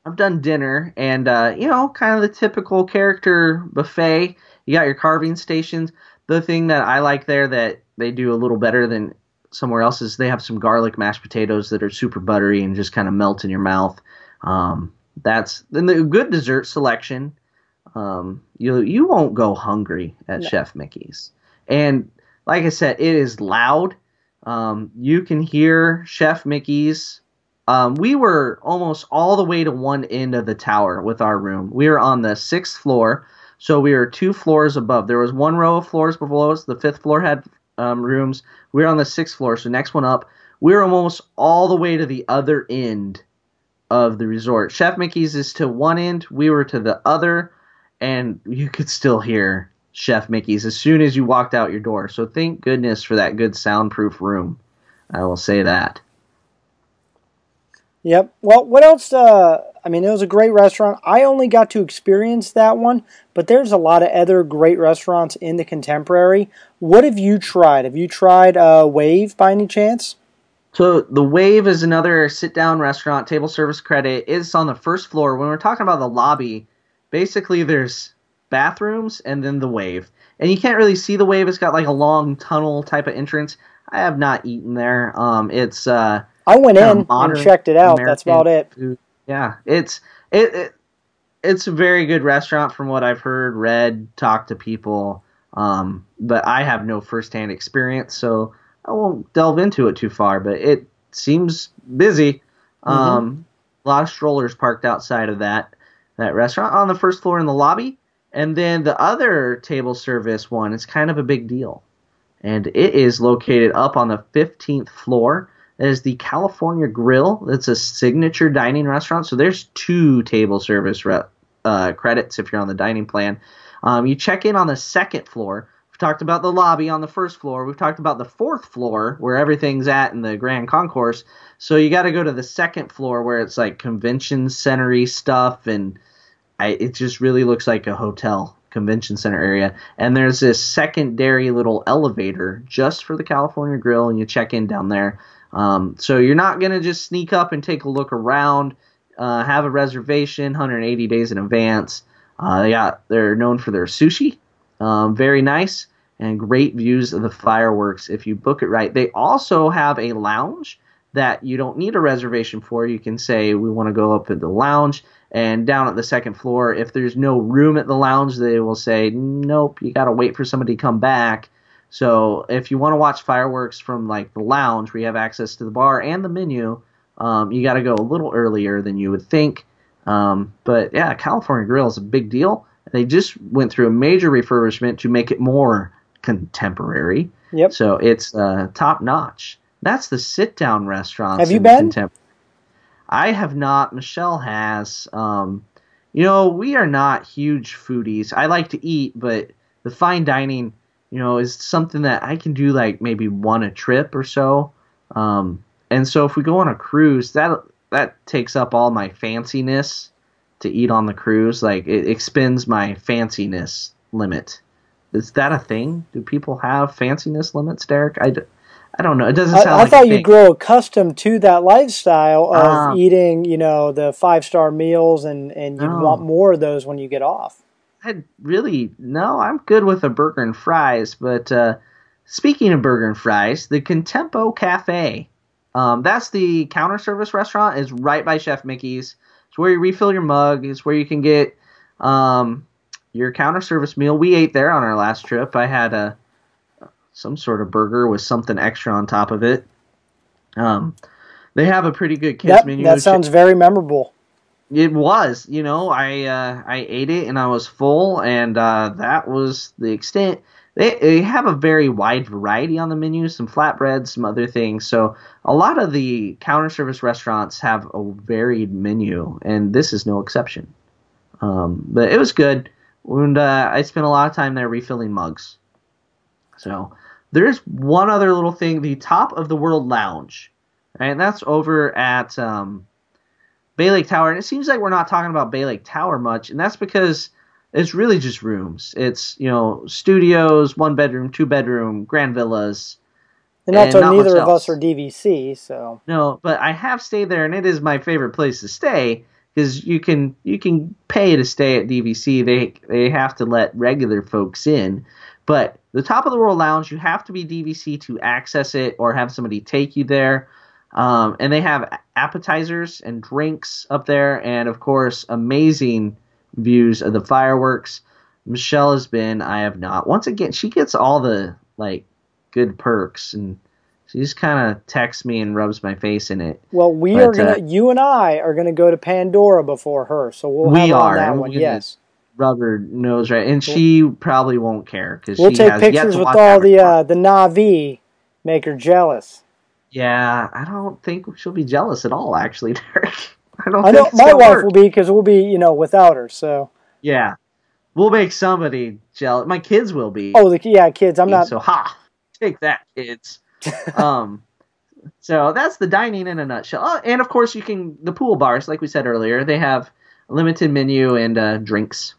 D: I've done dinner, and uh, you know, kind of the typical character buffet. You got your carving stations. The thing that I like there that they do a little better than somewhere else is they have some garlic mashed potatoes that are super buttery and just kind of melt in your mouth. Um, that's then the good dessert selection. Um, you you won't go hungry at Chef Mickey's, and like I said, it is loud. Um, you can hear Chef Mickey's um, we were almost all the way to one end of the tower with our room. We were on the sixth floor, so we were two floors above. There was one row of floors below us. The fifth floor had um, rooms. We were on the sixth floor, so next one up. We were almost all the way to the other end of the resort. Chef Mickey's is to one end. We were to the other, and you could still hear Chef Mickey's as soon as you walked out your door. So thank goodness for that good soundproof room. I will say that.
A: Yep. Well, what else? Uh, I mean, it was a great restaurant. I only got to experience that one, but there's a lot of other great restaurants in the Contemporary. What have you tried? Have you tried uh, Wave by any chance?
D: So the Wave is another sit-down restaurant, table service credit. It's on the first floor. When we're talking about the lobby, basically there's bathrooms and then the Wave, and you can't really see the Wave. It's got like a long tunnel type of entrance. I have not eaten there. Um, it's uh,
A: I went in and checked it out. That's about it.
D: food. Yeah, it's it, it it's a very good restaurant from what I've heard, read, talked to people. Um, but I have no firsthand experience, so I won't delve into it too far. But it seems busy. Um, a lot of strollers parked outside of that that restaurant on the first floor in the lobby, and then the other table service one is kind of a big deal, and it is located up on the 15th floor. That is the California Grill. That's a signature dining restaurant. So there's two table service re- uh, credits if you're on the dining plan. Um, you check in on the second floor. Talked about the lobby on the first floor. We've talked about the fourth floor where everything's at in the Grand Concourse. So you got to go to the second floor where it's like convention centery stuff, and I, it just really looks like a hotel convention center area, and there's this secondary little elevator just for the California Grill, and you check in down there. Um, so you're not gonna just sneak up and take a look around. Uh, have a reservation 180 days in advance. Uh, they got they're known for their sushi, um, very nice and great views of the fireworks if you book it right. They also have a lounge that you don't need a reservation for. You can say we want to go up at the lounge and down at the second floor. If there's no room at the lounge, they will say nope, you got to wait for somebody to come back. So if you want to watch fireworks from like the lounge where you have access to the bar and the menu, um, you got to go a little earlier than you would think. Um, but yeah, California Grill is a big deal. They just went through a major refurbishment to make it more contemporary.
A: Yep.
D: So it's uh, top notch. That's the sit down restaurants.
A: Have you been?
D: I have not. Michelle has. Um, you know, we are not huge foodies. I like to eat, but the fine dining, you know, is something that I can do like maybe one a trip or so. Um, and so if we go on a cruise, that that takes up all my fanciness to eat on the cruise. Like it expends my fanciness limit. Is that a thing? Do people have fanciness limits, Derek? I, d- I don't know. It doesn't
A: I,
D: sound
A: I
D: like a
A: thought you'd grow accustomed to that lifestyle of
D: Ah.
A: eating, you know, the five star meals, and and you'd want more of those when you get off.
D: I really no, I'm good with a burger and fries. But uh, speaking of burger and fries, the Contempo Cafe, um, that's the counter service restaurant, is right by Chef Mickey's. It's where you refill your mug. It's where you can get um, your counter service meal. We ate there on our last trip. I had a some sort of burger with something extra on top of it. Um, they have a pretty good kids
A: That,
D: menu.
A: that sounds very memorable.
D: It was, you know, I uh, I ate it and I was full, and uh, that was the extent. They, they have a very wide variety on the menu, some flatbreads, some other things. So a lot of the counter service restaurants have a varied menu, and this is no exception. Um, but it was good, and uh, I spent a lot of time there refilling mugs. So there's one other little thing: the top of the world lounge, right? and That's over at. Um, Bay Lake Tower, and it seems like we're not talking about Bay Lake Tower much, and that's because it's really just rooms. It's you know studios, one bedroom, two bedroom, grand villas.
A: And also,
D: not
A: neither of us are DVC, so
D: No, but I have stayed there, and it is my favorite place to stay because you can you can pay to stay at DVC. They they have to let regular folks in, but the top of the world lounge you have to be DVC to access it or have somebody take you there. Um, and they have appetizers and drinks up there, and of course, amazing views of the fireworks. Michelle has been, I have not. Once again, she gets all the like good perks, and she just kind of texts me and rubs my face in it.
A: well, we
D: But,
A: are gonna.
D: uh,
A: you and I are gonna go to Pandora before her, so we'll
D: We
A: have
D: are,
A: on that one. Yes,
D: Rubber knows right, and she probably won't care because
A: we'll
D: she
A: take
D: has yet
A: pictures
D: to
A: with all the uh, the Na'vi, make her jealous.
D: Yeah, I don't think she'll be jealous at all. Actually, Derek. I don't.
A: I know my wife
D: work.
A: will be because we'll be, you know, without her. So,
D: Yeah, we'll make somebody jealous. My kids will be.
A: oh, the yeah, kids. I'm not.
D: So ha, take that, kids. Um, so that's the dining in a nutshell. Oh, and of course, you can the pool bars, like we said earlier. They have a limited menu and uh, drinks.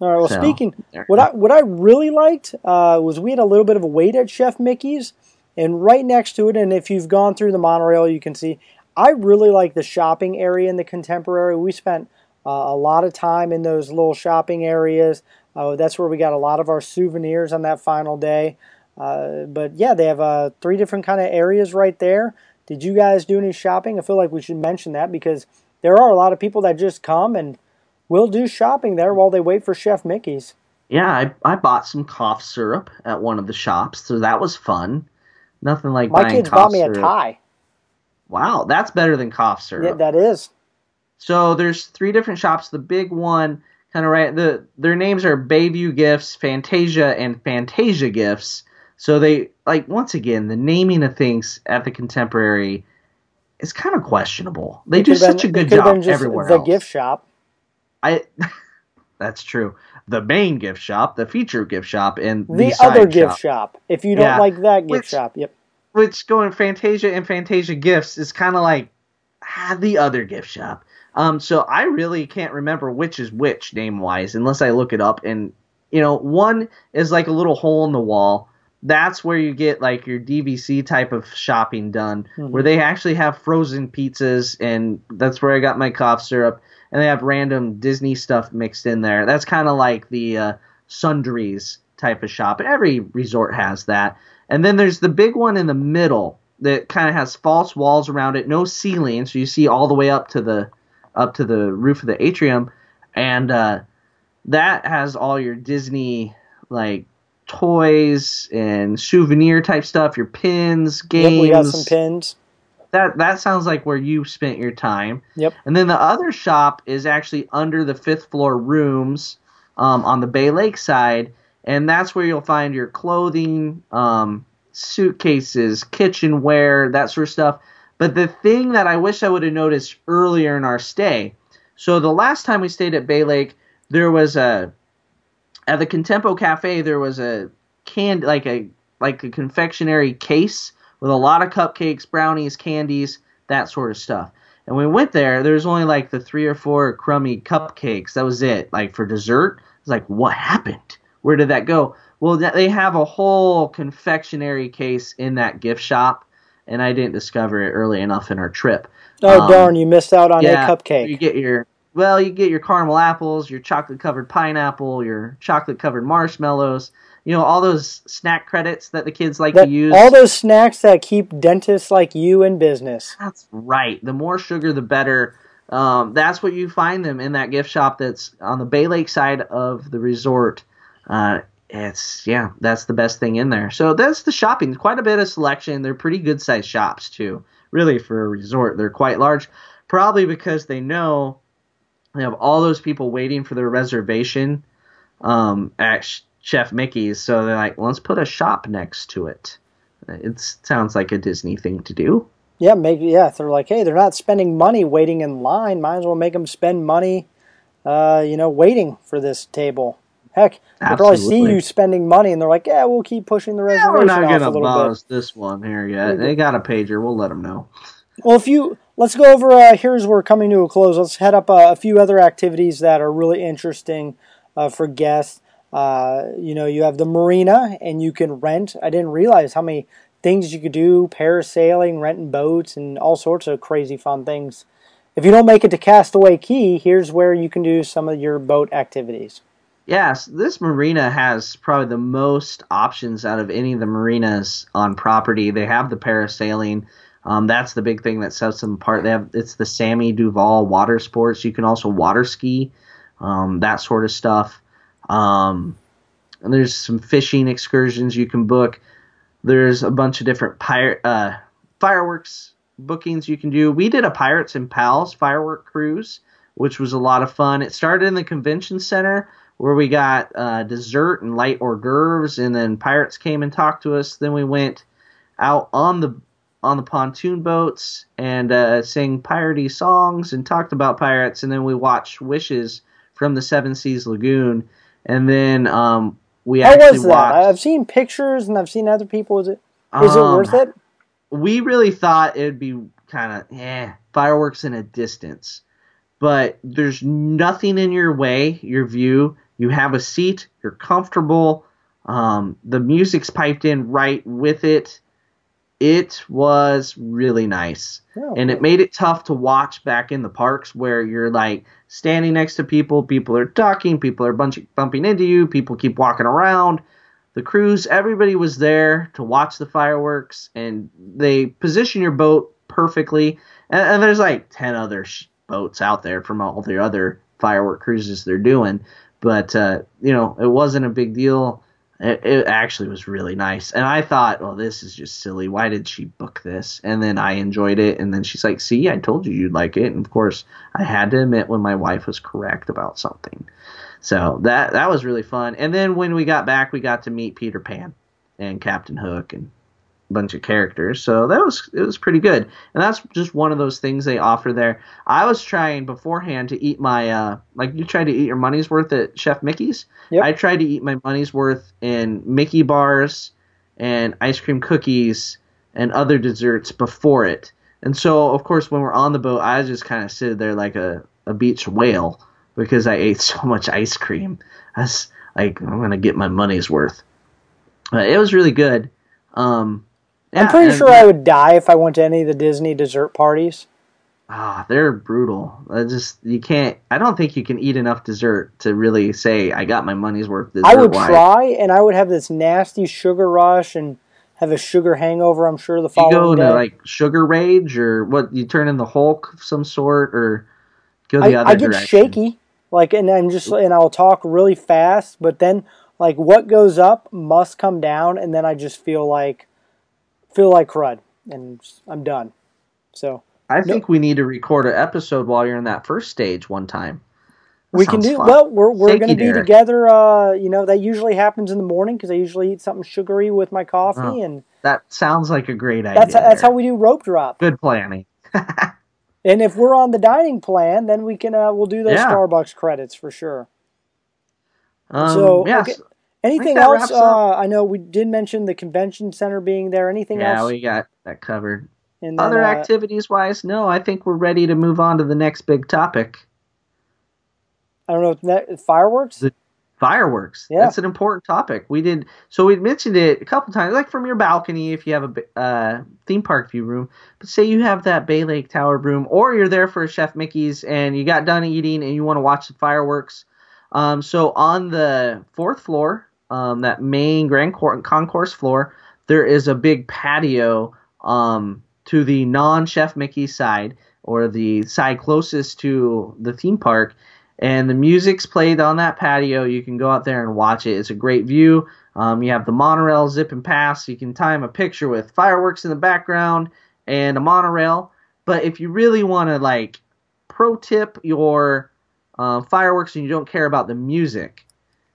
A: All right. Well,
D: So,
A: speaking, what I what I really liked uh, was we had a little bit of a wait at Chef Mickey's, and right next to it, and if you've gone through the monorail, you can see. I really like the shopping area in the Contemporary. We spent uh, a lot of time in those little shopping areas. Uh, that's where we got a lot of our souvenirs on that final day. Uh, but yeah, they have uh, three different kind of areas right there. Did you guys do any shopping? I feel like we should mention that because there are a lot of people that just come and will do shopping there while they wait for Chef Mickey's.
D: Yeah, I, I bought some cough syrup at one of the shops, so that was fun. Nothing like
A: My
D: buying
A: kids bought me a tie.
D: Wow, that's better than cough syrup.
A: Yeah, that is.
D: So there's three different shops. The big one, kind of right. The their names are Bayview Gifts, Fantasia, and Fantasia Gifts. So they like once again the naming of things at the Contemporary is kind of questionable. They do
A: Could've been-
D: such a good job everywhere
A: The
D: else.
A: gift shop.
D: I. That's true. The main gift shop, the feature gift shop, and
A: The,
D: side
A: other gift
D: shop.
A: shop. If you don't
D: Yeah.
A: like that gift
D: Which-
A: shop, yep.
D: which going Fantasia and Fantasia Gifts is kind of like ah, the other gift shop. Um, so I really can't remember which is which name wise unless I look it up. And you know, one is like a little hole in the wall. That's where you get like your DVC type of shopping done, where they actually have frozen pizzas, and that's where I got my cough syrup. And they have random Disney stuff mixed in there. That's kind of like the uh, sundries type of shop. And every resort has that. And then there's the big one in the middle that kind of has false walls around it, no ceiling, so you see all the way up to the up to the roof of the atrium, and uh, that has all your Disney like toys and souvenir type stuff, your pins,
A: Yep,
D: games.
A: we got some pins.
D: That that sounds like where you spent your time.
A: Yep.
D: And then the other shop is actually under the fifth floor rooms um, on the Bay Lake side, and that's where you'll find your clothing, um, suitcases, kitchenware, that sort of stuff. But the thing that I wish I would have noticed earlier in our stay, so the last time we stayed at Bay Lake, there was a at the Contempo Cafe there was a can like a like a confectionery case with a lot of cupcakes, brownies, candies, that sort of stuff. And we went there, there was only like the three or four crummy cupcakes. That was it. Like for dessert, it's like what happened? Where did that go? Well, they have a whole confectionery case in that gift shop, and I didn't discover it early enough in our trip.
A: Oh
D: Um,
A: darn, you missed out on
D: yeah,
A: a cupcake.
D: You get your well, you get your caramel apples, your chocolate covered pineapple, your chocolate covered marshmallows. You know all those snack credits that the kids like
A: That-
D: to use.
A: all those snacks that keep dentists like you in business.
D: That's right. The more sugar, the better. Um, that's what you find them in that gift shop that's on the Bay Lake side of the resort. Uh, it's yeah, that's the best thing in there. So that's the shopping. Quite a bit of selection. They're pretty good sized shops too. Really for a resort, they're quite large. Probably because they know they have all those people waiting for their reservation um, at Chef Mickey's. So they're like, let's put a shop next to it. It sounds like a Disney thing to do.
A: Yeah, make yeah. They're like, hey, they're not spending money waiting in line. Might as well make them spend money, uh, you know, waiting for this table. Heck, they probably see you spending money, and they're like, yeah, we'll keep pushing the
D: Yeah,
A: reservation
D: we're not
A: off a
D: gonna
A: little
D: buzz
A: bit.
D: this one here yet. They got a pager. We'll let them know.
A: Well, if you let's go over uh, here's where we're coming to a close. Let's head up uh, a few other activities that are really interesting uh, for guests. Uh, you know, you have the marina, and you can rent. I didn't realize how many things you could do: parasailing, renting boats, and all sorts of crazy fun things. If you don't make it to Castaway Cay, here's where you can do some of your boat activities.
D: Yes, this marina has probably the most options out of any of the marinas on property. They have the parasailing. Um, that's the big thing that sets them apart. They have it's the Sammy Duvall water sports. You can also water ski, um, that sort of stuff. Um, and there's some fishing excursions you can book. There's a bunch of different pirate uh, fireworks bookings you can do. We did a Pirates and Pals firework cruise, which was a lot of fun. It started in the convention center where we got uh, dessert and light hors d'oeuvres, and then pirates came and talked to us. Then we went out on the on the pontoon boats and uh, sang piratey songs and talked about pirates, and then we watched Wishes from the Seven Seas Lagoon, and then um, we
A: How
D: actually
A: was that?
D: watched.
A: I've seen pictures and I've seen other people. Is it is it
D: Um,
A: worth it?
D: we really thought it'd be kind of eh, fireworks in a distance, but there's nothing in your way, your view. You have a seat, you're comfortable. Um, the music's piped in right with it. It was really nice.
A: Oh,
D: and it made it tough to watch back in the parks where you're like standing next to people, people are talking, people are bunch bumping into you, people keep walking around. The cruise, everybody was there to watch the fireworks, and they position your boat perfectly. And, and there's like ten other sh- boats out there from all the other firework cruises they're doing, but uh, you know it wasn't a big deal. It, it actually was really nice, and I thought, well, this is just silly. Why did she book this? And then I enjoyed it, and then she's like, "See, I told you you'd like it." And of course, I had to admit when my wife was correct about something. So that that was really fun. And then when we got back, we got to meet Peter Pan and Captain Hook and bunch of characters. So that was it was pretty good. And that's just one of those things they offer there. I was trying beforehand to eat my uh like you tried to eat your money's worth at Chef Mickey's.
A: Yep.
D: I tried to eat my money's worth in Mickey bars and ice cream cookies and other desserts before it. And so, of course, when we're on the boat, I just kind of sit there like a, a beach whale because I ate so much ice cream. I was like, I'm gonna get my money's worth. But it was really good. Um,
A: I'm pretty sure I would die if I went to any of the Disney dessert parties.
D: Ah, they're brutal. I just you can't. I don't think you can eat enough dessert to really say I got my money's worth.
A: I would
D: dessert-wise.
A: try, and I would have this nasty sugar rush and have a sugar hangover. I'm sure the following You
D: go
A: day.
D: into like sugar rage or what? You turn in the Hulk of some sort or go the
A: I,
D: other
A: I get
D: direction.
A: shaky, like, and I'm just, and I'll talk really fast, but then, like, what goes up must come down, and then I just feel like, feel like crud, and I'm done. So
D: I think we need to record an episode while you're in that first stage one time. That
A: we can do
D: fun.
A: well. We're we're going to be together. Uh, you know, that usually happens in the morning because I usually eat something sugary with my coffee,
D: Oh,
A: and
D: That sounds like a great idea.
A: that's that's how we do rope drop.
D: Good planning.
A: And if we're on the dining plan, then we can uh, we'll do those
D: Yeah.
A: Starbucks credits for sure.
D: Um,
A: So,
D: yeah,
A: okay.
D: So-
A: Anything
D: that
A: else? Uh, I know we did mention the convention center being there. Anything
D: yeah,
A: else?
D: Yeah, we got that covered.
A: And then,
D: Other
A: uh,
D: activities wise, no, I think we're ready to move on to the next big topic.
A: I don't know. That, fireworks.
D: The- Fireworks.
A: Yeah.
D: That's an important topic. We did so we mentioned it a couple times, like from your balcony if you have a uh, theme park view room. But say you have that Bay Lake Tower room, or you're there for Chef Mickey's and you got done eating and you want to watch the fireworks. Um, so on the fourth floor, um, that main grand court concourse floor, there is a big patio um, to the non-Chef Mickey side or the side closest to the theme park and the music's played on that patio. You can go out there and watch it. It's a great view. Um, you have the monorail zip and pass. You can time a picture with fireworks in the background and a monorail. But if you really want to like pro tip your uh, fireworks and you don't care about the music,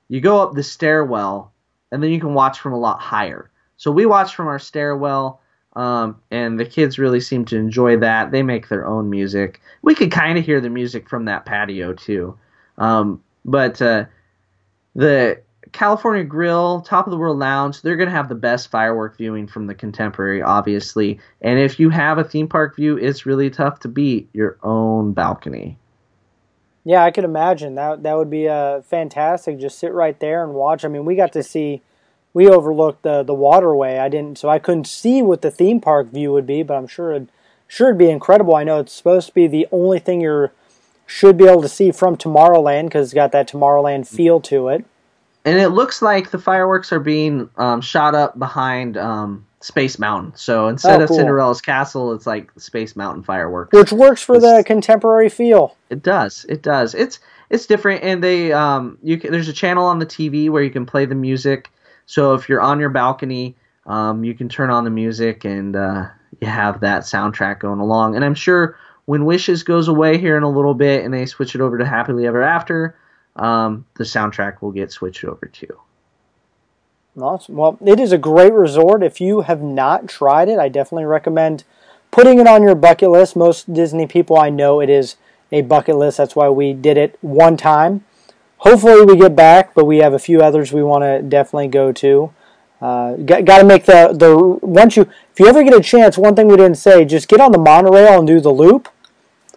D: you go up the stairwell and then you can watch from a lot higher. So we watched from our stairwell. Um, and the kids really seem to enjoy that. They make their own music. We could kind of hear the music from that patio too. Um, but uh, the California Grill, Top of the World Lounge, they're going to have the best firework viewing from the contemporary, obviously. And if you have a theme park view, it's really tough to beat your own balcony.
A: Yeah, I could imagine that. That would be uh, fantastic. Just sit right there and watch. I mean, we got to see. We overlooked the the waterway. I didn't, so I couldn't see what the theme park view would be. But I'm sure it sure it'd be incredible. I know it's supposed to be the only thing you're should be able to see from Tomorrowland because it's got that Tomorrowland feel to it.
D: And it looks like the fireworks are being um, shot up behind um, Space Mountain. So instead
A: Oh,
D: of. Cinderella's castle, it's like Space Mountain fireworks.
A: which works for the contemporary feel.
D: It does. It does. It's it's different, and they um you can, there's a channel on the TV where you can play the music. So if you're on your balcony, um you can turn on the music and uh, you have that soundtrack going along. And I'm sure when Wishes goes away here in a little bit and they switch it over to Happily Ever After, um the soundtrack will get switched over too.
A: Awesome. Well, it is a great resort. If you have not tried it, I definitely recommend putting it on your bucket list. Most Disney people I know it is a bucket list. That's why we did it one time. Hopefully we get back, but we have a few others we want to definitely go to. Uh, got, got to make the the once you if you ever get a chance. One thing we didn't say: just get on the monorail and do the loop.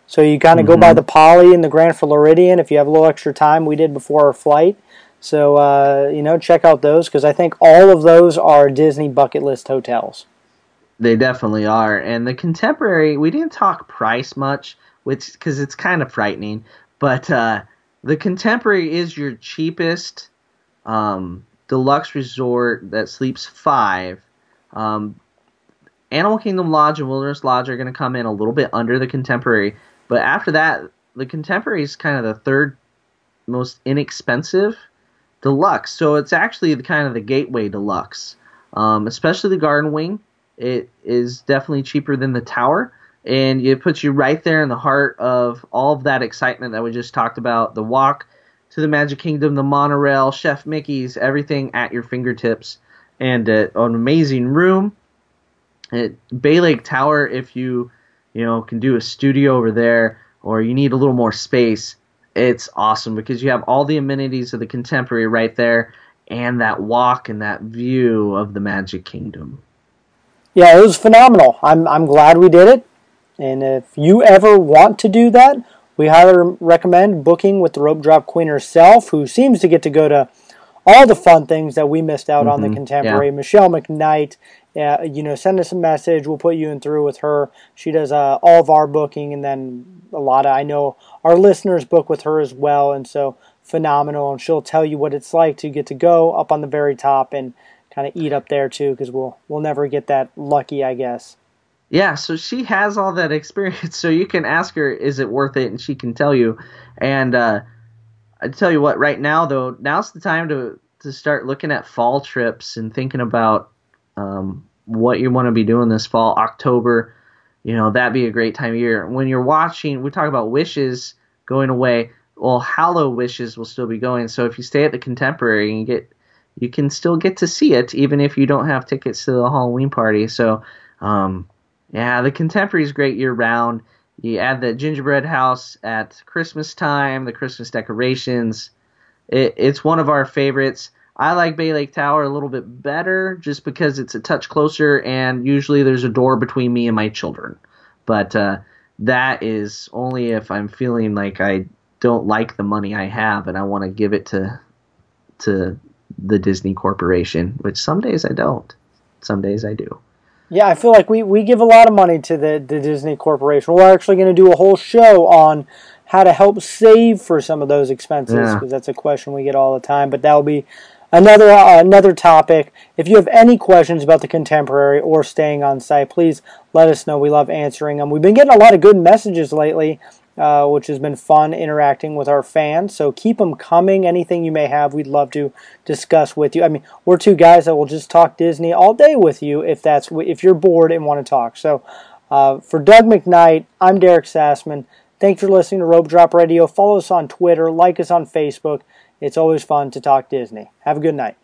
A: So you kind of go by the Poly and the Grand Floridian if you have a little extra time. We did before our flight. So uh, you know, check out those because I think all of those are Disney bucket list hotels.
D: They definitely are. And the contemporary, we didn't talk price much, which because it's kind of frightening. But uh, the contemporary is your cheapest um, deluxe resort that sleeps five. Um, Animal Kingdom Lodge and Wilderness Lodge are going to come in a little bit under the contemporary, but after that, the contemporary is kind of the third most inexpensive deluxe. So it's actually the kind of the gateway deluxe, um, especially the Garden Wing. It is definitely cheaper than the Tower, and it puts you right there in the heart of all of that excitement that we just talked about. The walk to the Magic Kingdom, the monorail, Chef Mickey's, everything at your fingertips, and uh, an amazing room. At Bay Lake Tower, if you you know can do a studio over there, or you need a little more space, it's awesome because you have all the amenities of the contemporary right there, and that walk and that view of the Magic Kingdom.
A: Yeah, it was phenomenal. I'm I'm glad we did it. And if you ever want to do that, we highly recommend booking with the rope drop queen herself, who seems to get to go to all the fun things that we missed out mm-hmm. on the mm-hmm. contemporary. Yeah. Michelle McKnight, uh, you know, send us a message. We'll put you in through with her. She does uh, all of our booking, and then a lot of I know our listeners book with her as well, and so phenomenal. And she'll tell you what it's like to get to go up on the very top and kind of eat up there too, because we'll we'll never get that lucky, I guess.
D: Yeah, so she has all that experience, so you can ask her, is it worth it, and she can tell you. And uh, I tell you what, right now though, now's the time to to start looking at fall trips and thinking about um, what you want to be doing this fall. October, you know, that'd be a great time of year. When you're watching, we talk about wishes going away. Well, HalloWishes will still be going. So if you stay at the Contemporary and get, you can still get to see it even if you don't have tickets to the Halloween party. So, um, yeah, the Contemporary is great year round. You add the gingerbread house at Christmas time, the Christmas decorations. It, it's one of our favorites. I like Bay Lake Tower a little bit better just because it's a touch closer and usually there's a door between me and my children. But uh, that is only if I'm feeling like I don't like the money I have and I want to give it to to the Disney Corporation, which some days I don't. Some days I do.
A: Yeah, I feel like we, we give a lot of money to the, the Disney Corporation. We're actually going to do a whole show on how to help save for some of those expenses because yeah. that's a question we get all the time. But that'll be another uh, another topic. If you have any questions about the contemporary or staying on site, please let us know. We love answering them. We've been getting a lot of good messages lately uh, which has been fun interacting with our fans. So keep them coming. Anything you may have, we'd love to discuss with you. I mean, we're two guys that will just talk Disney all day with you if that's if you're bored and want to talk. So uh, for Doug McKnight, I'm Derek Sassman. Thanks for listening to Rope Drop Radio. Follow us on Twitter, like us on Facebook. It's always fun to talk Disney. Have a good night.